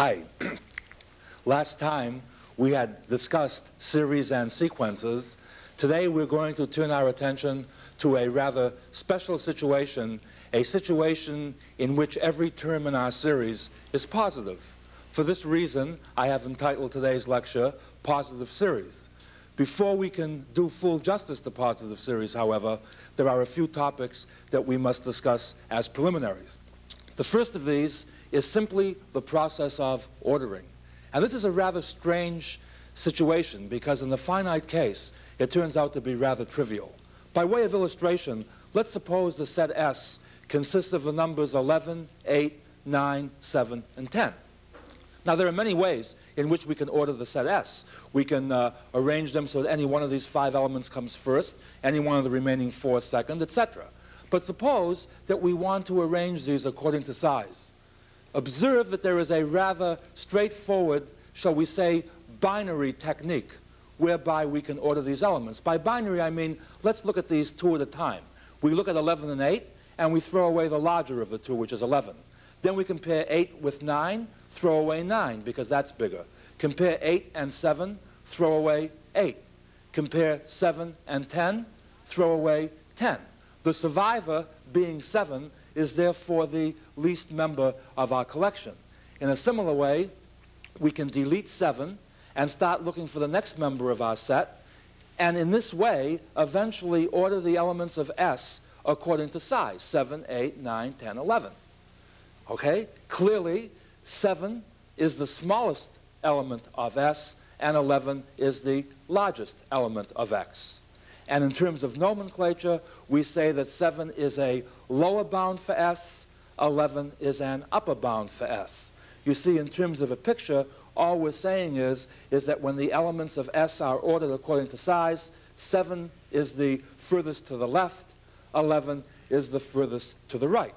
Hi. Last time we had discussed series and sequences. Today we're going to turn our attention to a rather special situation, a situation in which every term in our series is positive. For this reason, I have entitled today's lecture, Positive Series. Before we can do full justice to positive series, however, there are a few topics that we must discuss as preliminaries. The first of these is simply the process of ordering. And this is a rather strange situation because in the finite case, it turns out to be rather trivial. By way of illustration, let's suppose the set S consists of the numbers 11, 8, 9, 7, and 10. Now, there are many ways in which we can order the set S. We can uh, arrange them so that any one of these five elements comes first, any one of the remaining four second, etc. But suppose that we want to arrange these according to size. Observe that there is a rather straightforward, shall we say, binary technique whereby we can order these elements. By binary, I mean, let's look at these two at a time. We look at 11 and 8, and we throw away the larger of the two, which is 11. Then we compare 8 with 9, throw away 9, because that's bigger. Compare 8 and 7, throw away 8. Compare 7 and 10, throw away 10. The survivor, being 7, is therefore the least member of our collection. In a similar way, we can delete 7 and start looking for the next member of our set, and in this way, eventually order the elements of S according to size, 7, 8, 9, 10, 11. Okay? Clearly, 7 is the smallest element of S, and 11 is the largest element of X. And in terms of nomenclature, we say that 7 is a lower bound for S, 11 is an upper bound for S. You see, in terms of a picture, all we're saying is, is that when the elements of S are ordered according to size, 7 is the furthest to the left, 11 is the furthest to the right.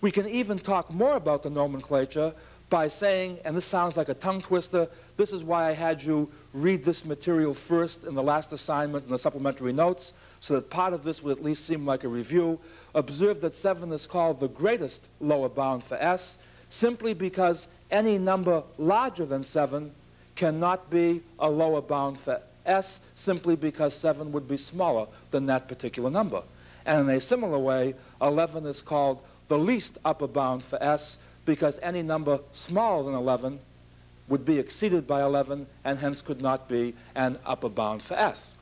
We can even talk more about the nomenclature by saying, and this sounds like a tongue twister, this is why I had you read this material first in the last assignment in the supplementary notes, so that part of this would at least seem like a review. Observe that 7 is called the greatest lower bound for S, simply because any number larger than 7 cannot be a lower bound for S, simply because 7 would be smaller than that particular number. And in a similar way, 11 is called the least upper bound for S, because any number smaller than 11 would be exceeded by 11 and hence could not be an upper bound for S.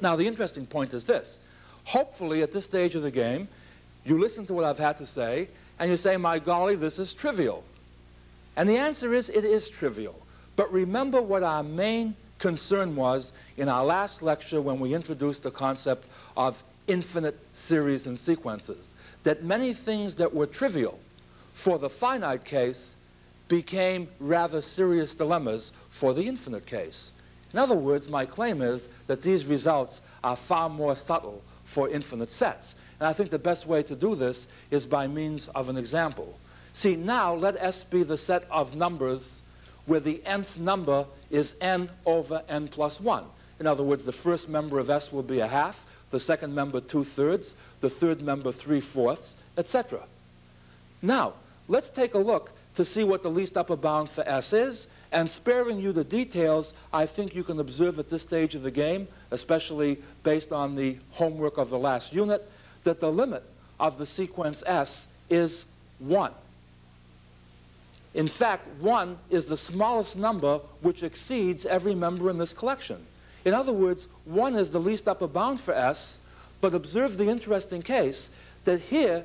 Now, the interesting point is this. Hopefully, at this stage of the game, you listen to what I've had to say and you say, my golly, this is trivial. And the answer is, it is trivial. But remember what our main concern was in our last lecture when we introduced the concept of infinite series and sequences. That many things that were trivial for the finite case became rather serious dilemmas for the infinite case. In other words, my claim is that these results are far more subtle for infinite sets. And I think the best way to do this is by means of an example. See, now let S be the set of numbers where the nth number is n over n plus 1. In other words, the first member of S will be a half, the second member two-thirds, the third member three-fourths, etc. Now, let's take a look to see what the least upper bound for S is. And sparing you the details, I think you can observe at this stage of the game, especially based on the homework of the last unit, that the limit of the sequence S is 1. In fact, 1 is the smallest number which exceeds every member in this collection. In other words, 1 is the least upper bound for S, but observe the interesting case that here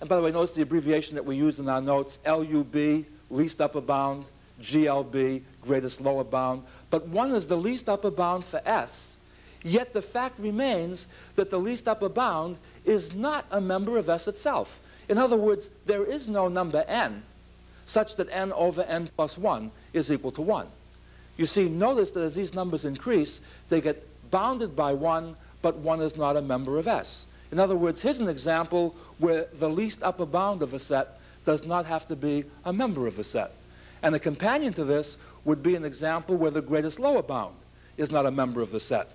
and by the way, notice the abbreviation that we use in our notes, LUB, least upper bound, GLB, greatest lower bound. But 1 is the least upper bound for S. Yet the fact remains that the least upper bound is not a member of S itself. In other words, there is no number n such that n over n plus 1 is equal to 1. You see, notice that as these numbers increase, they get bounded by 1, but 1 is not a member of S. In other words, here's an example where the least upper bound of a set does not have to be a member of a set. And a companion to this would be an example where the greatest lower bound is not a member of the set.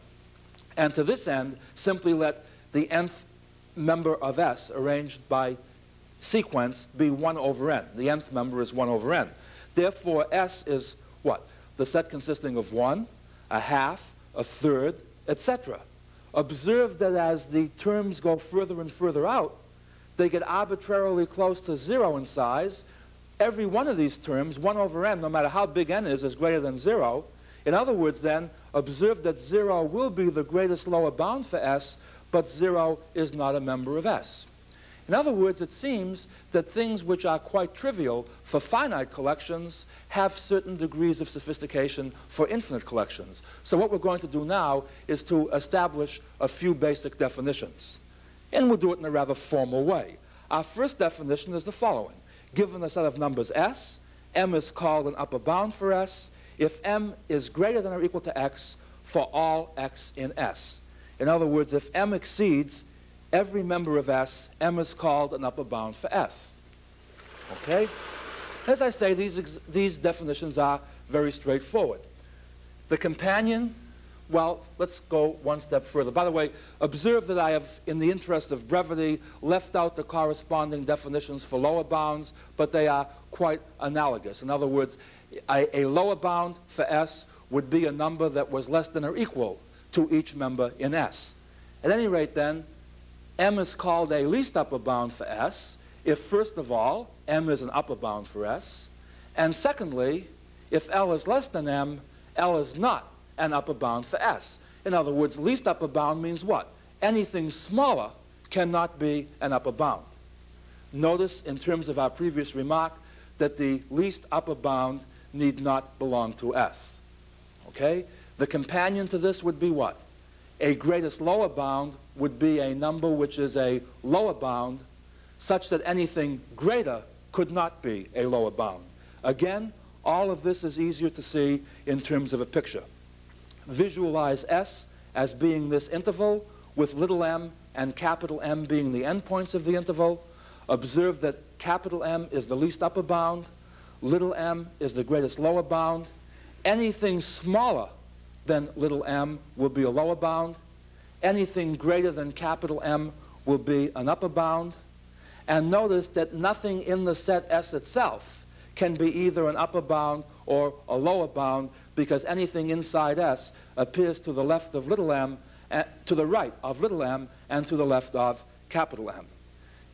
And to this end, simply let the nth member of S arranged by sequence be 1 over n. The nth member is 1 over n. Therefore, S is what? The set consisting of 1, a half, a third, etc. Observe that as the terms go further and further out, they get arbitrarily close to 0 in size. Every one of these terms, 1 over n, no matter how big n is, is greater than 0. In other words, then, observe that 0 will be the greatest lower bound for S, but 0 is not a member of S. In other words, it seems that things which are quite trivial for finite collections have certain degrees of sophistication for infinite collections. So what we're going to do now is to establish a few basic definitions. And we'll do it in a rather formal way. Our first definition is the following. Given a set of numbers S, M is called an upper bound for S if M is greater than or equal to X for all X in S. In other words, if M exceeds every member of S, M is called an upper bound for S. Okay? As I say, these, these definitions are very straightforward. The companion, well, let's go one step further. By the way, observe that I have, in the interest of brevity, left out the corresponding definitions for lower bounds, but they are quite analogous. In other words, a, a lower bound for S would be a number that was less than or equal to each member in S. At any rate, then, M is called a least upper bound for S if, first of all, M is an upper bound for S, and secondly, if L is less than M, L is not an upper bound for S. In other words, least upper bound means what? Anything smaller cannot be an upper bound. Notice, in terms of our previous remark, that the least upper bound need not belong to S. Okay? The companion to this would be what? A greatest lower bound would be a number which is a lower bound such that anything greater could not be a lower bound. Again, all of this is easier to see in terms of a picture. Visualize S as being this interval with little m and capital M being the endpoints of the interval. Observe that capital M is the least upper bound, little m is the greatest lower bound. Anything smaller than little m will be a lower bound. Anything greater than capital M will be an upper bound. And notice that nothing in the set S itself can be either an upper bound or a lower bound because anything inside S appears to the left of little m, to the right of little m, and to the left of capital M.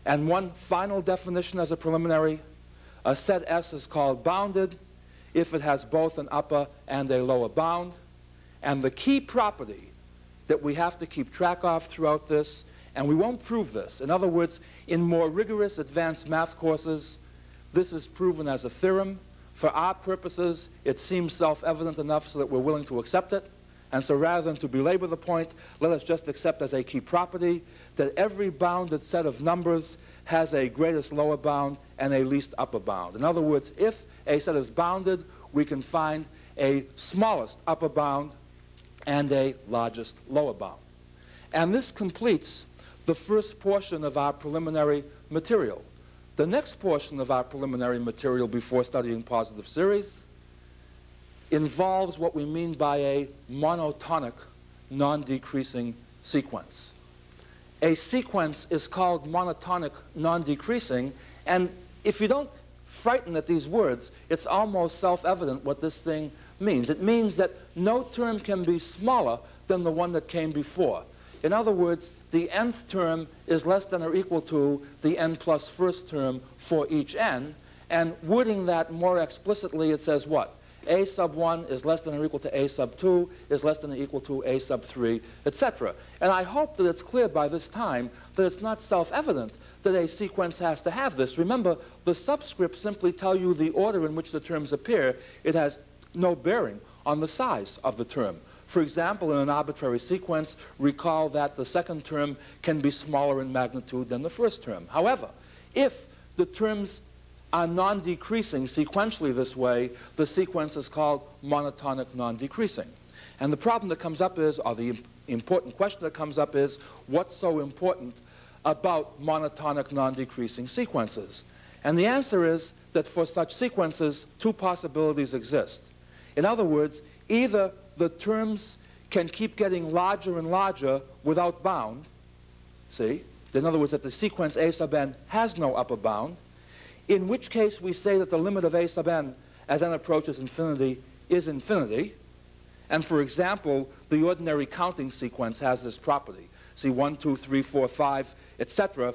And one final definition as a preliminary, a set S is called bounded if it has both an upper and a lower bound. And the key property that we have to keep track of throughout this, and we won't prove this. In other words, in more rigorous advanced math courses, this is proven as a theorem. For our purposes, it seems self-evident enough so that we're willing to accept it. And so rather than to belabor the point, let us just accept as a key property that every bounded set of numbers has a greatest lower bound and a least upper bound. In other words, if a set is bounded, we can find a smallest upper bound and a largest lower bound. And this completes the first portion of our preliminary material. The next portion of our preliminary material before studying positive series involves what we mean by a monotonic non-decreasing sequence. A sequence is called monotonic non-decreasing, and if you don't frighten at these words, it's almost self-evident what this thing means. It means that no term can be smaller than the one that came before. In other words, the nth term is less than or equal to the n plus first term for each n. And wording that more explicitly, it says what? a sub 1 is less than or equal to a sub 2, is less than or equal to a sub 3, etc. And I hope that it's clear by this time that it's not self-evident that a sequence has to have this. Remember, the subscripts simply tell you the order in which the terms appear. It has no bearing on the size of the term. For example, in an arbitrary sequence, recall that the second term can be smaller in magnitude than the first term. However, if the terms are non-decreasing sequentially this way, the sequence is called monotonic non-decreasing. And the problem that comes up is, or the important question that comes up is, what's so important about monotonic non-decreasing sequences? And the answer is that for such sequences, two possibilities exist. In other words, either the terms can keep getting larger and larger without bound, see? In other words, that the sequence a sub n has no upper bound, in which case we say that the limit of a sub n as n approaches infinity is infinity. And for example, the ordinary counting sequence has this property. See, 1, 2, 3, 4, 5, etc.,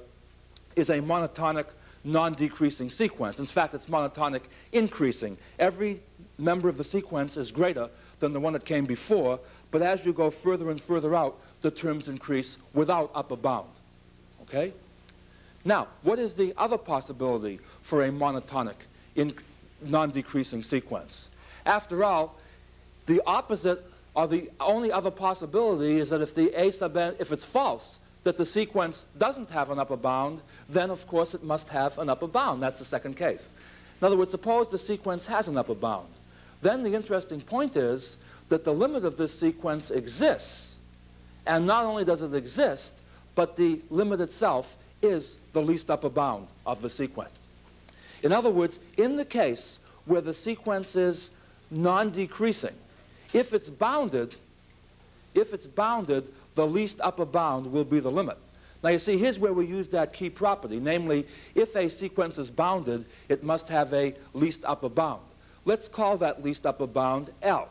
is a monotonic non-decreasing sequence. In fact, it's monotonic increasing. Every member of the sequence is greater than the one that came before, but as you go further and further out, the terms increase without upper bound. Okay? Now, what is the other possibility for a monotonic in non-decreasing sequence? After all, the opposite or the only other possibility is that if the a sub n, if it's false, that the sequence doesn't have an upper bound, then of course it must have an upper bound. That's the second case. In other words, suppose the sequence has an upper bound. Then the interesting point is that the limit of this sequence exists. And not only does it exist, but the limit itself is the least upper bound of the sequence. In other words, in the case where the sequence is non-decreasing, if it's bounded, if it's bounded, the least upper bound will be the limit. Now you see, here's where we use that key property, namely, if a sequence is bounded, it must have a least upper bound. Let's call that least upper bound L.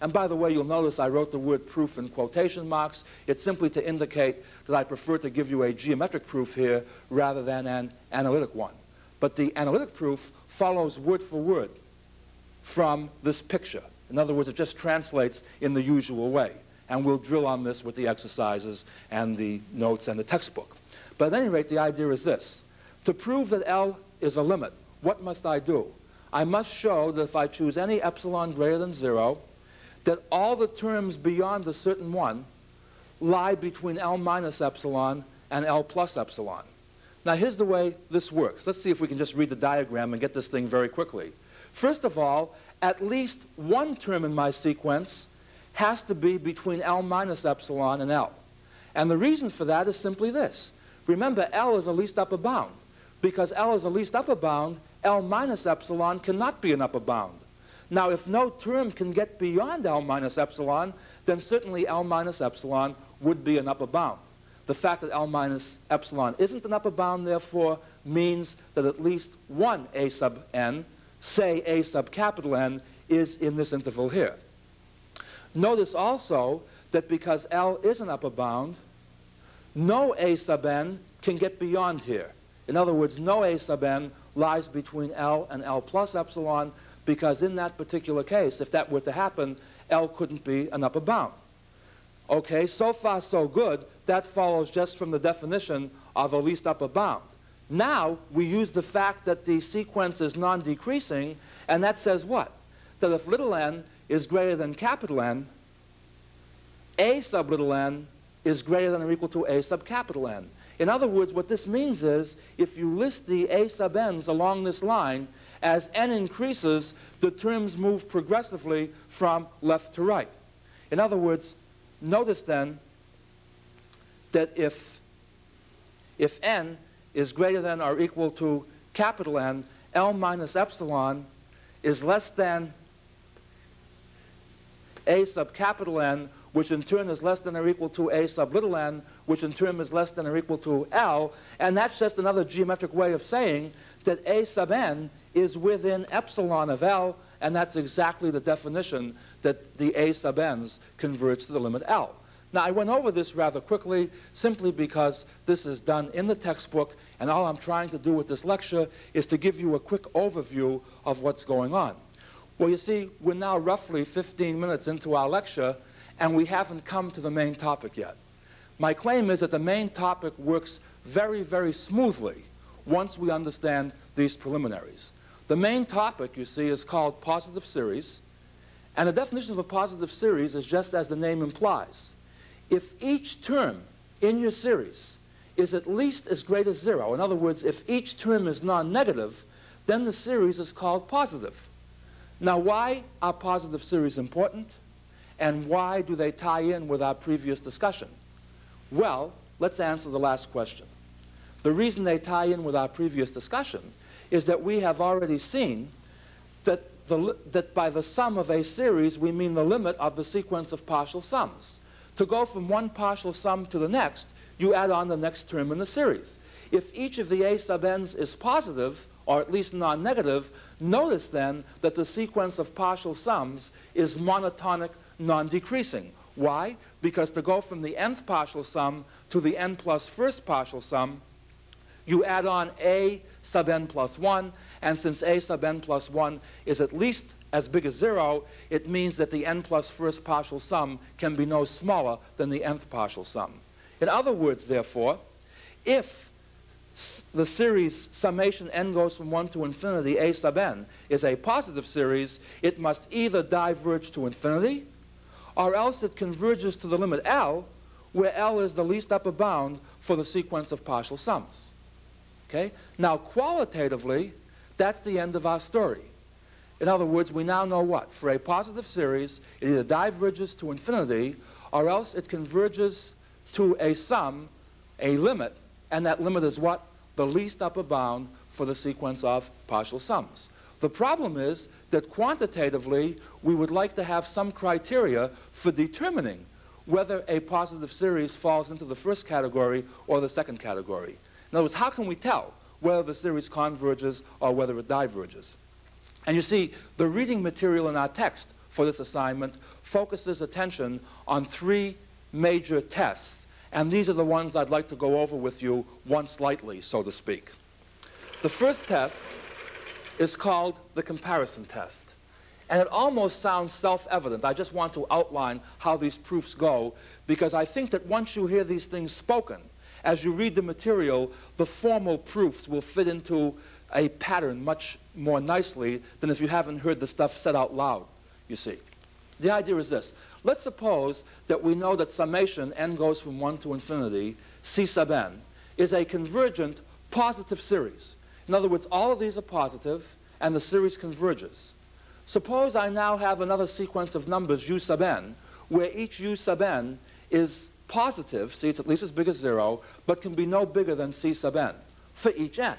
And by the way, you'll notice I wrote the word proof in quotation marks. It's simply to indicate that I prefer to give you a geometric proof here rather than an analytic one. But the analytic proof follows word for word from this picture. In other words, it just translates in the usual way. And we'll drill on this with the exercises and the notes and the textbook. But at any rate, the idea is this. To prove that L is a limit, what must I do? I must show that if I choose any epsilon greater than 0, that all the terms beyond a certain one lie between L minus epsilon and L plus epsilon. Now here's the way this works. Let's see if we can just read the diagram and get this thing very quickly. First of all, at least one term in my sequence has to be between L minus epsilon and L. And the reason for that is simply this. Remember, L is a least upper bound. Because L is a least upper bound, L minus epsilon cannot be an upper bound. Now, if no term can get beyond L minus epsilon, then certainly L minus epsilon would be an upper bound. The fact that L minus epsilon isn't an upper bound, therefore, means that at least one A sub n, say A sub capital N, is in this interval here. Notice also that because L is an upper bound, no A sub n can get beyond here. In other words, no A sub n lies between L and L plus epsilon, because in that particular case, if that were to happen, L couldn't be an upper bound. Okay, so far so good. That follows just from the definition of a least upper bound. Now, we use the fact that the sequence is non-decreasing, and that says what? That if little n is greater than capital N, a sub little n is greater than or equal to a sub capital N. In other words, what this means is if you list the a sub n's along this line, as n increases, the terms move progressively from left to right. In other words, notice then that if, if n is greater than or equal to capital N, L minus epsilon is less than A sub capital N which in turn is less than or equal to a sub little n, which in turn is less than or equal to L. And that's just another geometric way of saying that a sub n is within epsilon of L, and that's exactly the definition that the a sub n's converts to the limit L. Now, I went over this rather quickly simply because this is done in the textbook, and all I'm trying to do with this lecture is to give you a quick overview of what's going on. Well, you see, we're now roughly 15 minutes into our lecture, and we haven't come to the main topic yet. My claim is that the main topic works very, very smoothly once we understand these preliminaries. The main topic, you see, is called positive series, and the definition of a positive series is just as the name implies. If each term in your series is at least as great as zero, in other words, if each term is non-negative, then the series is called positive. Now, why are positive series important? And why do they tie in with our previous discussion? Well, let's answer the last question. The reason they tie in with our previous discussion is that we have already seen that, the, that by the sum of a series, we mean the limit of the sequence of partial sums. To go from one partial sum to the next, you add on the next term in the series. If each of the a sub n's is positive, or at least non-negative, notice then that the sequence of partial sums is monotonic non-decreasing. Why? Because to go from the nth partial sum to the n plus first partial sum, you add on a sub n plus 1, and since a sub n plus 1 is at least as big as 0, it means that the n plus first partial sum can be no smaller than the nth partial sum. In other words, therefore, if the series summation n goes from 1 to infinity, a sub n, is a positive series, it must either diverge to infinity, or else it converges to the limit L, where L is the least upper bound for the sequence of partial sums. Okay? Now, qualitatively, that's the end of our story. In other words, we now know what? For a positive series, it either diverges to infinity, or else it converges to a sum, a limit, and that limit is what? The least upper bound for the sequence of partial sums. The problem is that quantitatively, we would like to have some criteria for determining whether a positive series falls into the first category or the second category. In other words, how can we tell whether the series converges or whether it diverges? And you see, the reading material in our text for this assignment focuses attention on three major tests, and these are the ones I'd like to go over with you once lightly, so to speak. The first test is called the comparison test. And it almost sounds self-evident. I just want to outline how these proofs go because I think that once you hear these things spoken, as you read the material, the formal proofs will fit into a pattern much more nicely than if you haven't heard the stuff said out loud, you see. The idea is this. Let's suppose that we know that summation n goes from 1 to infinity, c sub n, is a convergent positive series. In other words, all of these are positive, and the series converges. Suppose I now have another sequence of numbers, u sub n, where each u sub n is positive, see, it's at least as big as 0, but can be no bigger than c sub n for each n.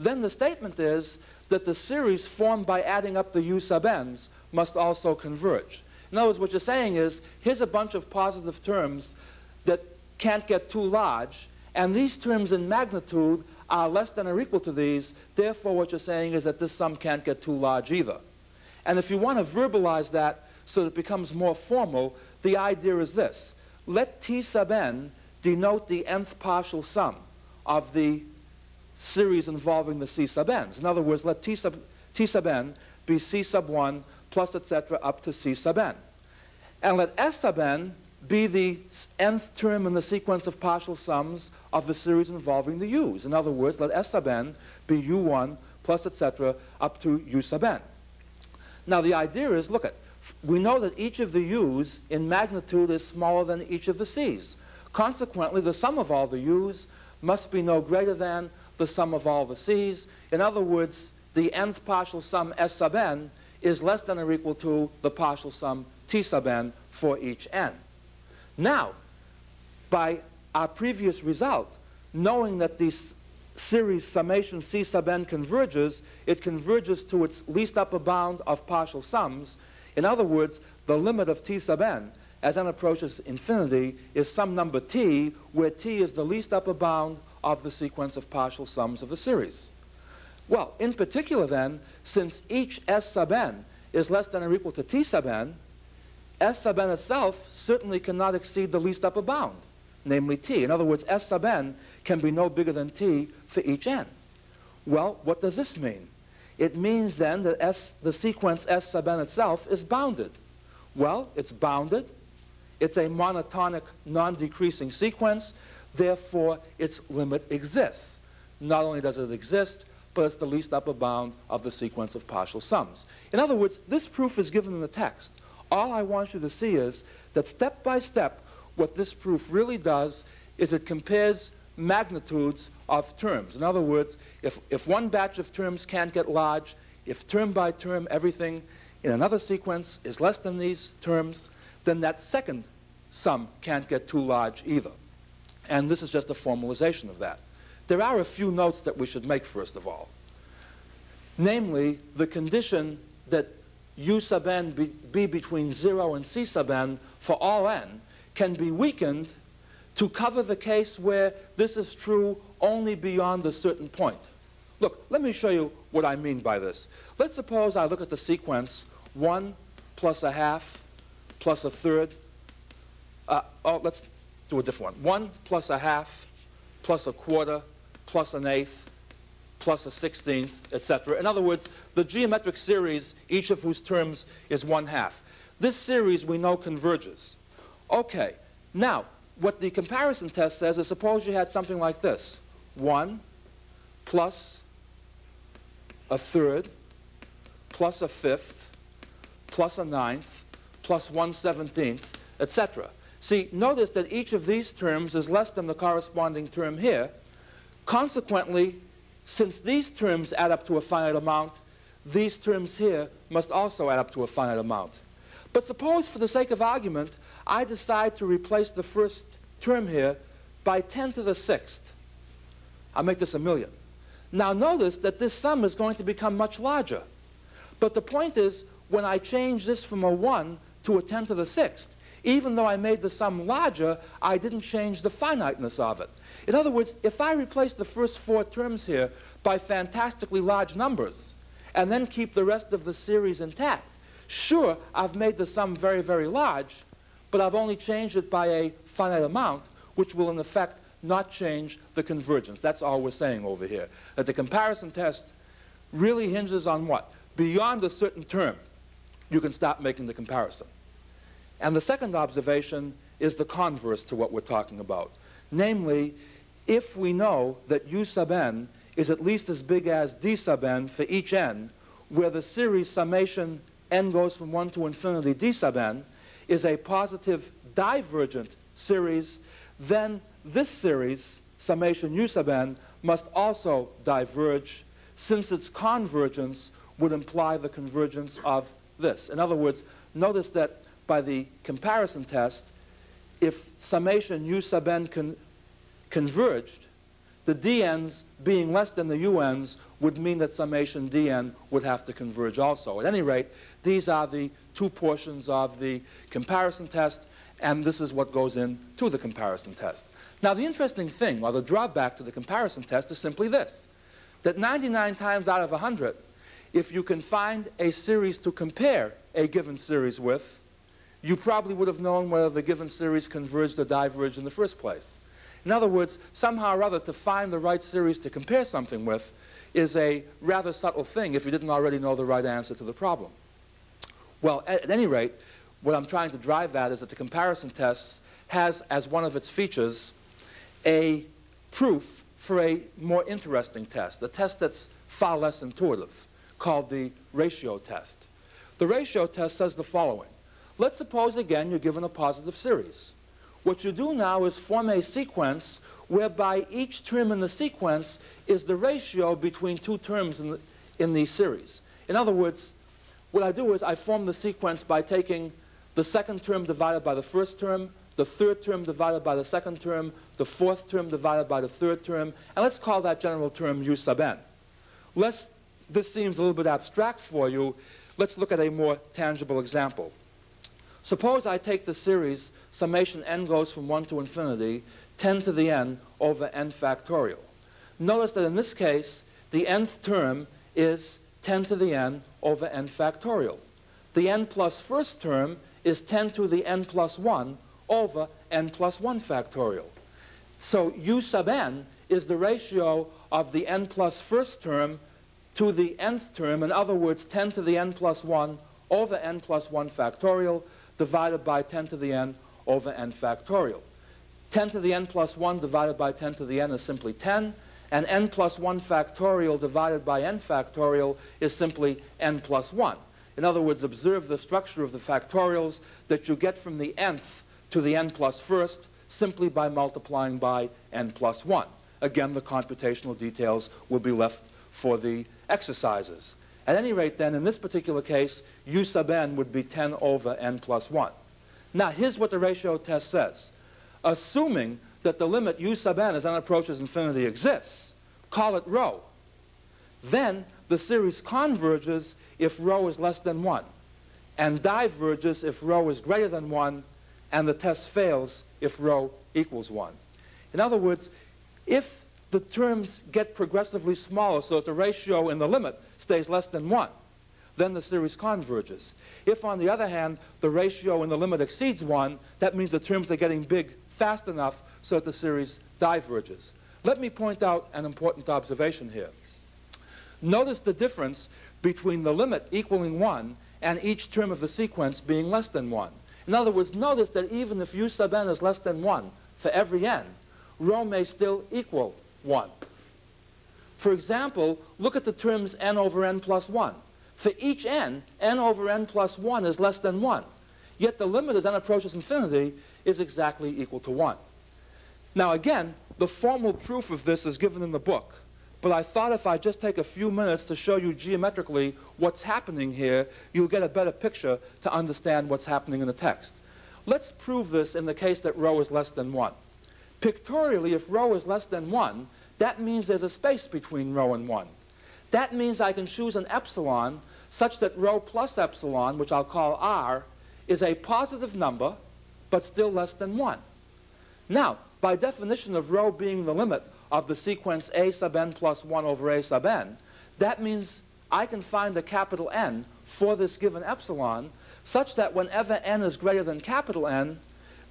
Then the statement is that the series formed by adding up the u sub n's must also converge. In other words, what you're saying is, here's a bunch of positive terms that can't get too large, and these terms in magnitude are less than or equal to these. Therefore, what you're saying is that this sum can't get too large either. And if you want to verbalize that so that it becomes more formal, the idea is this. Let T sub n denote the nth partial sum of the series involving the C sub n's. In other words, let T sub, T sub n be C sub 1 plus etc. up to C sub n. And let S sub n be the nth term in the sequence of partial sums of the series involving the u's. In other words, let S sub n be u1 plus etc. up to u sub n. Now the idea is, look at, we know that each of the u's in magnitude is smaller than each of the c's. Consequently, the sum of all the u's must be no greater than the sum of all the c's. In other words, the nth partial sum S sub n is less than or equal to the partial sum T sub n for each n. Now, by our previous result, knowing that this series summation C sub n converges, it converges to its least upper bound of partial sums. In other words, the limit of T sub n as n approaches infinity is some number t, where t is the least upper bound of the sequence of partial sums of the series. Well, in particular then, since each s sub n is less than or equal to t sub n, s sub n itself certainly cannot exceed the least upper bound, namely t. In other words, s sub n can be no bigger than t for each n. Well, what does this mean? It means then that s, the sequence s sub n itself is bounded. Well, it's bounded. It's a monotonic, non-decreasing sequence. Therefore, its limit exists. Not only does it exist, but it's the least upper bound of the sequence of partial sums. In other words, this proof is given in the text. All I want you to see is that step by step, what this proof really does is it compares magnitudes of terms. In other words, if, if one batch of terms can't get large, if term by term everything in another sequence is less than these terms, then that second sum can't get too large either. And this is just a formalization of that. There are a few notes that we should make, first of all. Namely, the condition that u sub n be, be between 0 and c sub n for all n can be weakened to cover the case where this is true only beyond a certain point. Look, let me show you what I mean by this. Let's suppose I look at the sequence 1 plus a half plus a third. Uh, oh, let's do a different one. 1 plus a half plus a quarter plus an eighth plus a sixteenth, etc. In other words, the geometric series, each of whose terms is 1 half. This series we know converges. Okay, now, what the comparison test says is suppose you had something like this. 1 plus a third plus a fifth plus a ninth plus 1 17th, etc. See, notice that each of these terms is less than the corresponding term here. Consequently, since these terms add up to a finite amount, these terms here must also add up to a finite amount. But suppose, for the sake of argument, I decide to replace the first term here by 10 to the sixth. I'll make this a million. Now notice that this sum is going to become much larger. But the point is, when I change this from a 1 to a 10 to the sixth, even though I made the sum larger, I didn't change the finiteness of it. In other words, if I replace the first four terms here by fantastically large numbers, and then keep the rest of the series intact, sure, I've made the sum very, very large, but I've only changed it by a finite amount, which will in effect not change the convergence. That's all we're saying over here. That the comparison test really hinges on what? Beyond a certain term, you can stop making the comparison. And the second observation is the converse to what we're talking about. Namely, if we know that u sub n is at least as big as d sub n for each n, where the series summation n goes from 1 to infinity d sub n is a positive divergent series, then this series, summation u sub n, must also diverge since its convergence would imply the convergence of this. In other words, notice that by the comparison test, if summation u sub n converged, the dn's being less than the un's would mean that summation dn would have to converge also. At any rate, these are the two portions of the comparison test, and this is what goes into the comparison test. Now, the interesting thing, or the drawback to the comparison test, is simply this, that 99 times out of 100, if you can find a series to compare a given series with, you probably would have known whether the given series converged or diverged in the first place. In other words, somehow or other, to find the right series to compare something with is a rather subtle thing if you didn't already know the right answer to the problem. Well, at, at any rate, what I'm trying to drive at is that the comparison test has as one of its features a proof for a more interesting test, a test that's far less intuitive, called the ratio test. The ratio test says the following. Let's suppose, again, you're given a positive series. What you do now is form a sequence whereby each term in the sequence is the ratio between two terms in the, in the series. In other words, what I do is I form the sequence by taking the second term divided by the first term, the third term divided by the second term, the fourth term divided by the third term, and let's call that general term u sub n. Lest this seems a little bit abstract for you, let's look at a more tangible example. Suppose I take the series summation n goes from 1 to infinity, 10 to the n over n factorial. Notice that in this case, the nth term is 10 to the n over n factorial. The n plus first term is 10 to the n plus 1 over n plus 1 factorial. So u sub n is the ratio of the n plus first term to the nth term, in other words, 10 to the n plus 1 over n plus 1 factorial divided by 10 to the n over n factorial. 10 to the n plus 1 divided by 10 to the n is simply 10, and n plus 1 factorial divided by n factorial is simply n plus 1. In other words, observe the structure of the factorials that you get from the nth to the n plus first simply by multiplying by n plus 1. Again, the computational details will be left for the exercises. At any rate, then, in this particular case, u sub n would be 10 over n plus 1. Now, here's what the ratio test says. Assuming that the limit u sub n as n approaches infinity exists, call it rho. Then the series converges if rho is less than 1, and diverges if rho is greater than 1, and the test fails if rho equals 1. In other words, if the terms get progressively smaller so that the ratio in the limit stays less than 1, then the series converges. If, on the other hand, the ratio in the limit exceeds 1, that means the terms are getting big fast enough so that the series diverges. Let me point out an important observation here. Notice the difference between the limit equaling 1 and each term of the sequence being less than 1. In other words, notice that even if u sub n is less than 1 for every n, rho may still equal 1. For example, look at the terms n over n plus 1. For each n, n over n plus 1 is less than 1. Yet the limit as n approaches infinity is exactly equal to 1. Now again, the formal proof of this is given in the book. But I thought if I just take a few minutes to show you geometrically what's happening here, you'll get a better picture to understand what's happening in the text. Let's prove this in the case that rho is less than 1. Pictorially, if rho is less than 1, that means there's a space between rho and 1. That means I can choose an epsilon such that rho plus epsilon, which I'll call r, is a positive number, but still less than 1. Now, by definition of rho being the limit of the sequence a sub n plus 1 over a sub n, that means I can find the capital N for this given epsilon such that whenever n is greater than capital N,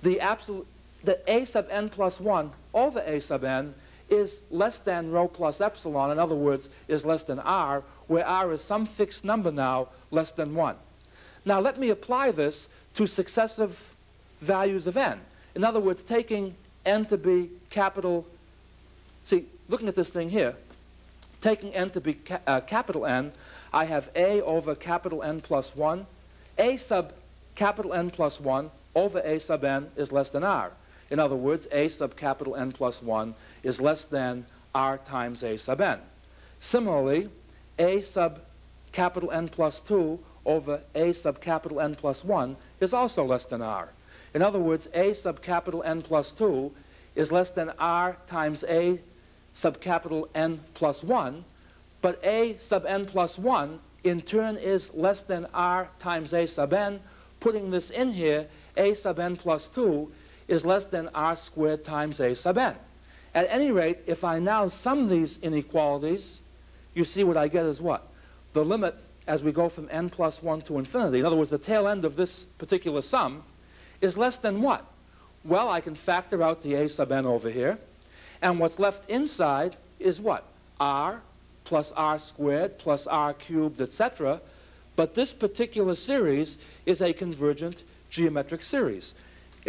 the, absolute, the a sub n plus 1 over a sub n is less than rho plus epsilon, in other words, is less than r, where r is some fixed number now less than 1. Now let me apply this to successive values of n. In other words, taking n to be capital, see, looking at this thing here, taking n to be ca uh, capital N, I have a over capital N plus 1. a sub capital N plus 1 over a sub n is less than r. In other words, a sub capital N plus 1 is less than r times a sub n. Similarly, a sub capital N plus 2 over a sub capital N plus 1 is also less than r. In other words, a sub capital N plus 2 is less than r times a sub capital N plus 1, but a sub n plus 1 in turn is less than r times a sub n. Putting this in here, a sub n plus 2 is less than r squared times a sub n. At any rate, if I now sum these inequalities, you see what I get is what? The limit as we go from n plus 1 to infinity, in other words, the tail end of this particular sum, is less than what? Well, I can factor out the a sub n over here. And what's left inside is what? r plus r squared plus r cubed, etc. But this particular series is a convergent geometric series.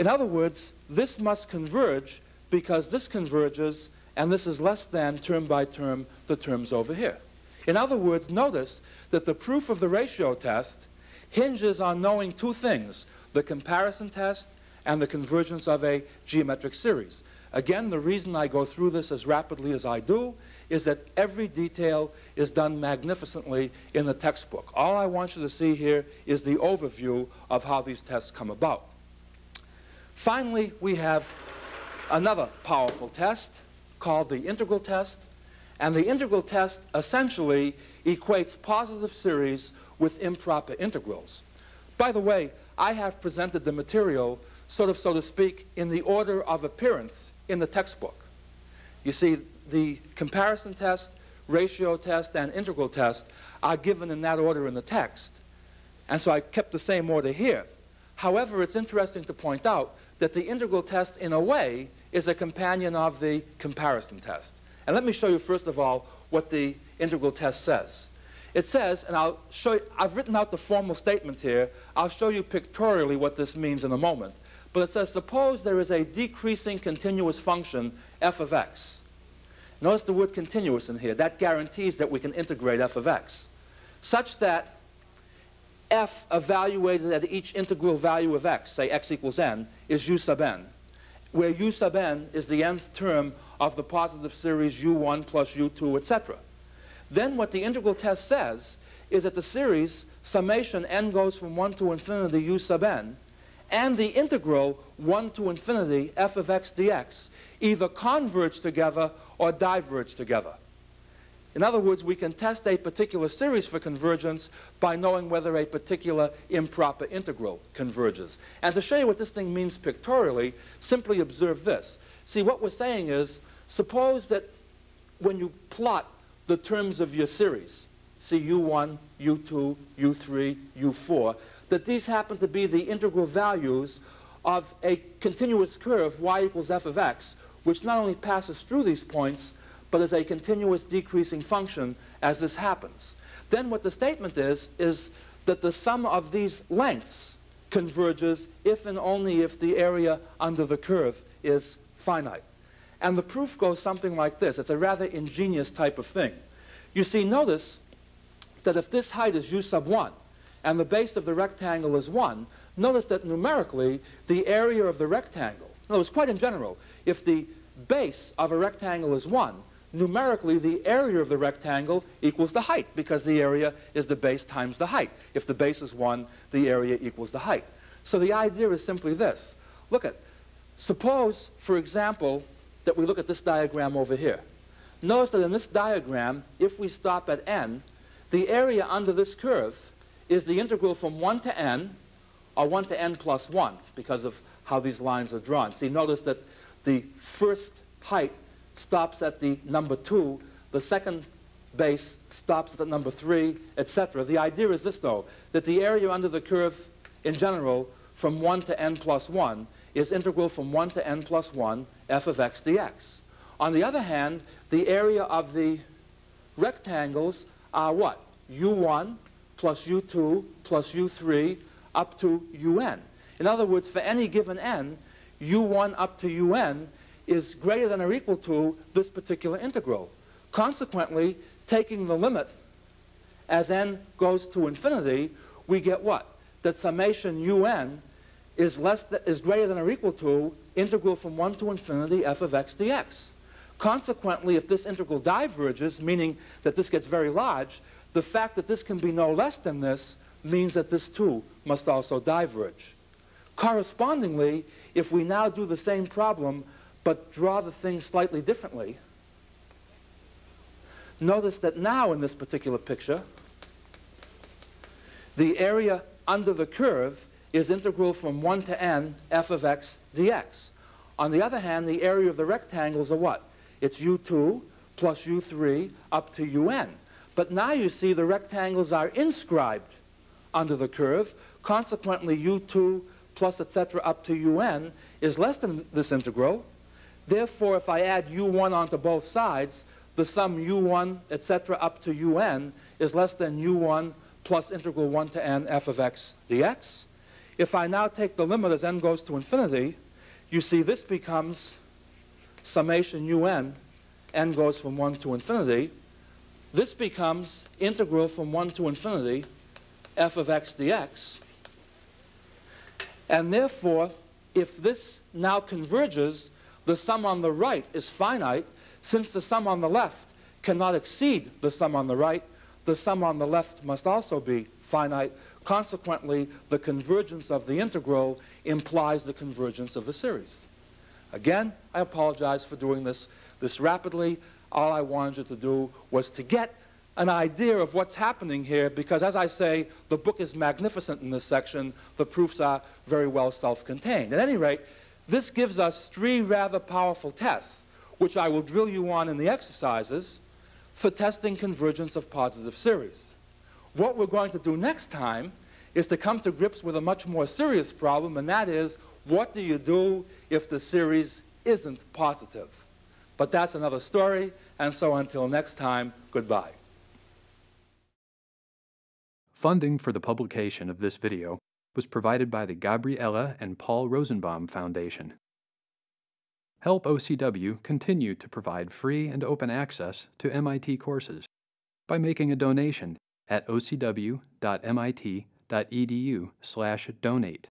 In other words, this must converge because this converges and this is less than term by term the terms over here. In other words, notice that the proof of the ratio test hinges on knowing two things, the comparison test and the convergence of a geometric series. Again, the reason I go through this as rapidly as I do is that every detail is done magnificently in the textbook. All I want you to see here is the overview of how these tests come about. Finally, we have another powerful test called the integral test. And the integral test essentially equates positive series with improper integrals. By the way, I have presented the material, sort of so to speak, in the order of appearance in the textbook. You see, the comparison test, ratio test, and integral test are given in that order in the text. And so I kept the same order here. However, it's interesting to point out that the integral test, in a way, is a companion of the comparison test. And let me show you, first of all, what the integral test says. It says, and I'll show you, I've written out the formal statement here. I'll show you pictorially what this means in a moment. But it says, suppose there is a decreasing continuous function, f of x. Notice the word continuous in here. That guarantees that we can integrate f of x. Such that f evaluated at each integral value of x, say x equals n, is u sub n. where u sub n is the nth term of the positive series u1 plus u2, etc. Then what the integral test says is that the series summation n goes from 1 to infinity u sub n and the integral 1 to infinity f of x dx either converge together or diverge together. In other words, we can test a particular series for convergence by knowing whether a particular improper integral converges. And to show you what this thing means pictorially, simply observe this. See, what we're saying is, suppose that when you plot the terms of your series, see u1, u2, u3, u4, that these happen to be the integral values of a continuous curve y equals f of x, which not only passes through these points, but as a continuous decreasing function as this happens. Then what the statement is, is that the sum of these lengths converges if and only if the area under the curve is finite. And the proof goes something like this. It's a rather ingenious type of thing. You see, notice that if this height is u sub 1, and the base of the rectangle is 1, notice that numerically, the area of the rectangle, no, it's quite in general, if the base of a rectangle is 1, numerically the area of the rectangle equals the height because the area is the base times the height. If the base is 1, the area equals the height. So the idea is simply this. Look at, suppose, for example, that we look at this diagram over here. Notice that in this diagram, if we stop at n, the area under this curve is the integral from 1 to n, or 1 to n plus 1, because of how these lines are drawn. See, notice that the first height stops at the number 2, the second base stops at the number 3, etc. The idea is this, though, that the area under the curve in general from 1 to n plus 1 is integral from 1 to n plus 1 f of x dx. On the other hand, the area of the rectangles are what? u1 plus u2 plus u3 up to un. In other words, for any given n, u1 up to un is greater than or equal to this particular integral. Consequently, taking the limit as n goes to infinity, we get what? That summation un is, less th is greater than or equal to integral from 1 to infinity f of x dx. Consequently, if this integral diverges, meaning that this gets very large, the fact that this can be no less than this means that this too must also diverge. Correspondingly, if we now do the same problem but draw the thing slightly differently, notice that now in this particular picture, the area under the curve is integral from 1 to n f of x dx. On the other hand, the area of the rectangles are what? It's u2 plus u3 up to un. But now you see the rectangles are inscribed under the curve. Consequently, u2 plus etc. up to un is less than this integral. Therefore, if I add u1 onto both sides, the sum u1, etc., up to un is less than u1 plus integral 1 to n f of x dx. If I now take the limit as n goes to infinity, you see this becomes summation un, n goes from 1 to infinity. This becomes integral from 1 to infinity f of x dx. And therefore, if this now converges, the sum on the right is finite. Since the sum on the left cannot exceed the sum on the right, the sum on the left must also be finite. Consequently, the convergence of the integral implies the convergence of the series. Again, I apologize for doing this this rapidly. All I wanted you to do was to get an idea of what's happening here because, as I say, the book is magnificent in this section. The proofs are very well self-contained. At any rate, this gives us three rather powerful tests, which I will drill you on in the exercises, for testing convergence of positive series. What we're going to do next time is to come to grips with a much more serious problem, and that is, what do you do if the series isn't positive? But that's another story, and so until next time, goodbye. Funding for the publication of this video was provided by the Gabriella and Paul Rosenbaum Foundation. Help OCW continue to provide free and open access to MIT courses by making a donation at ocw.mit.edu/donate.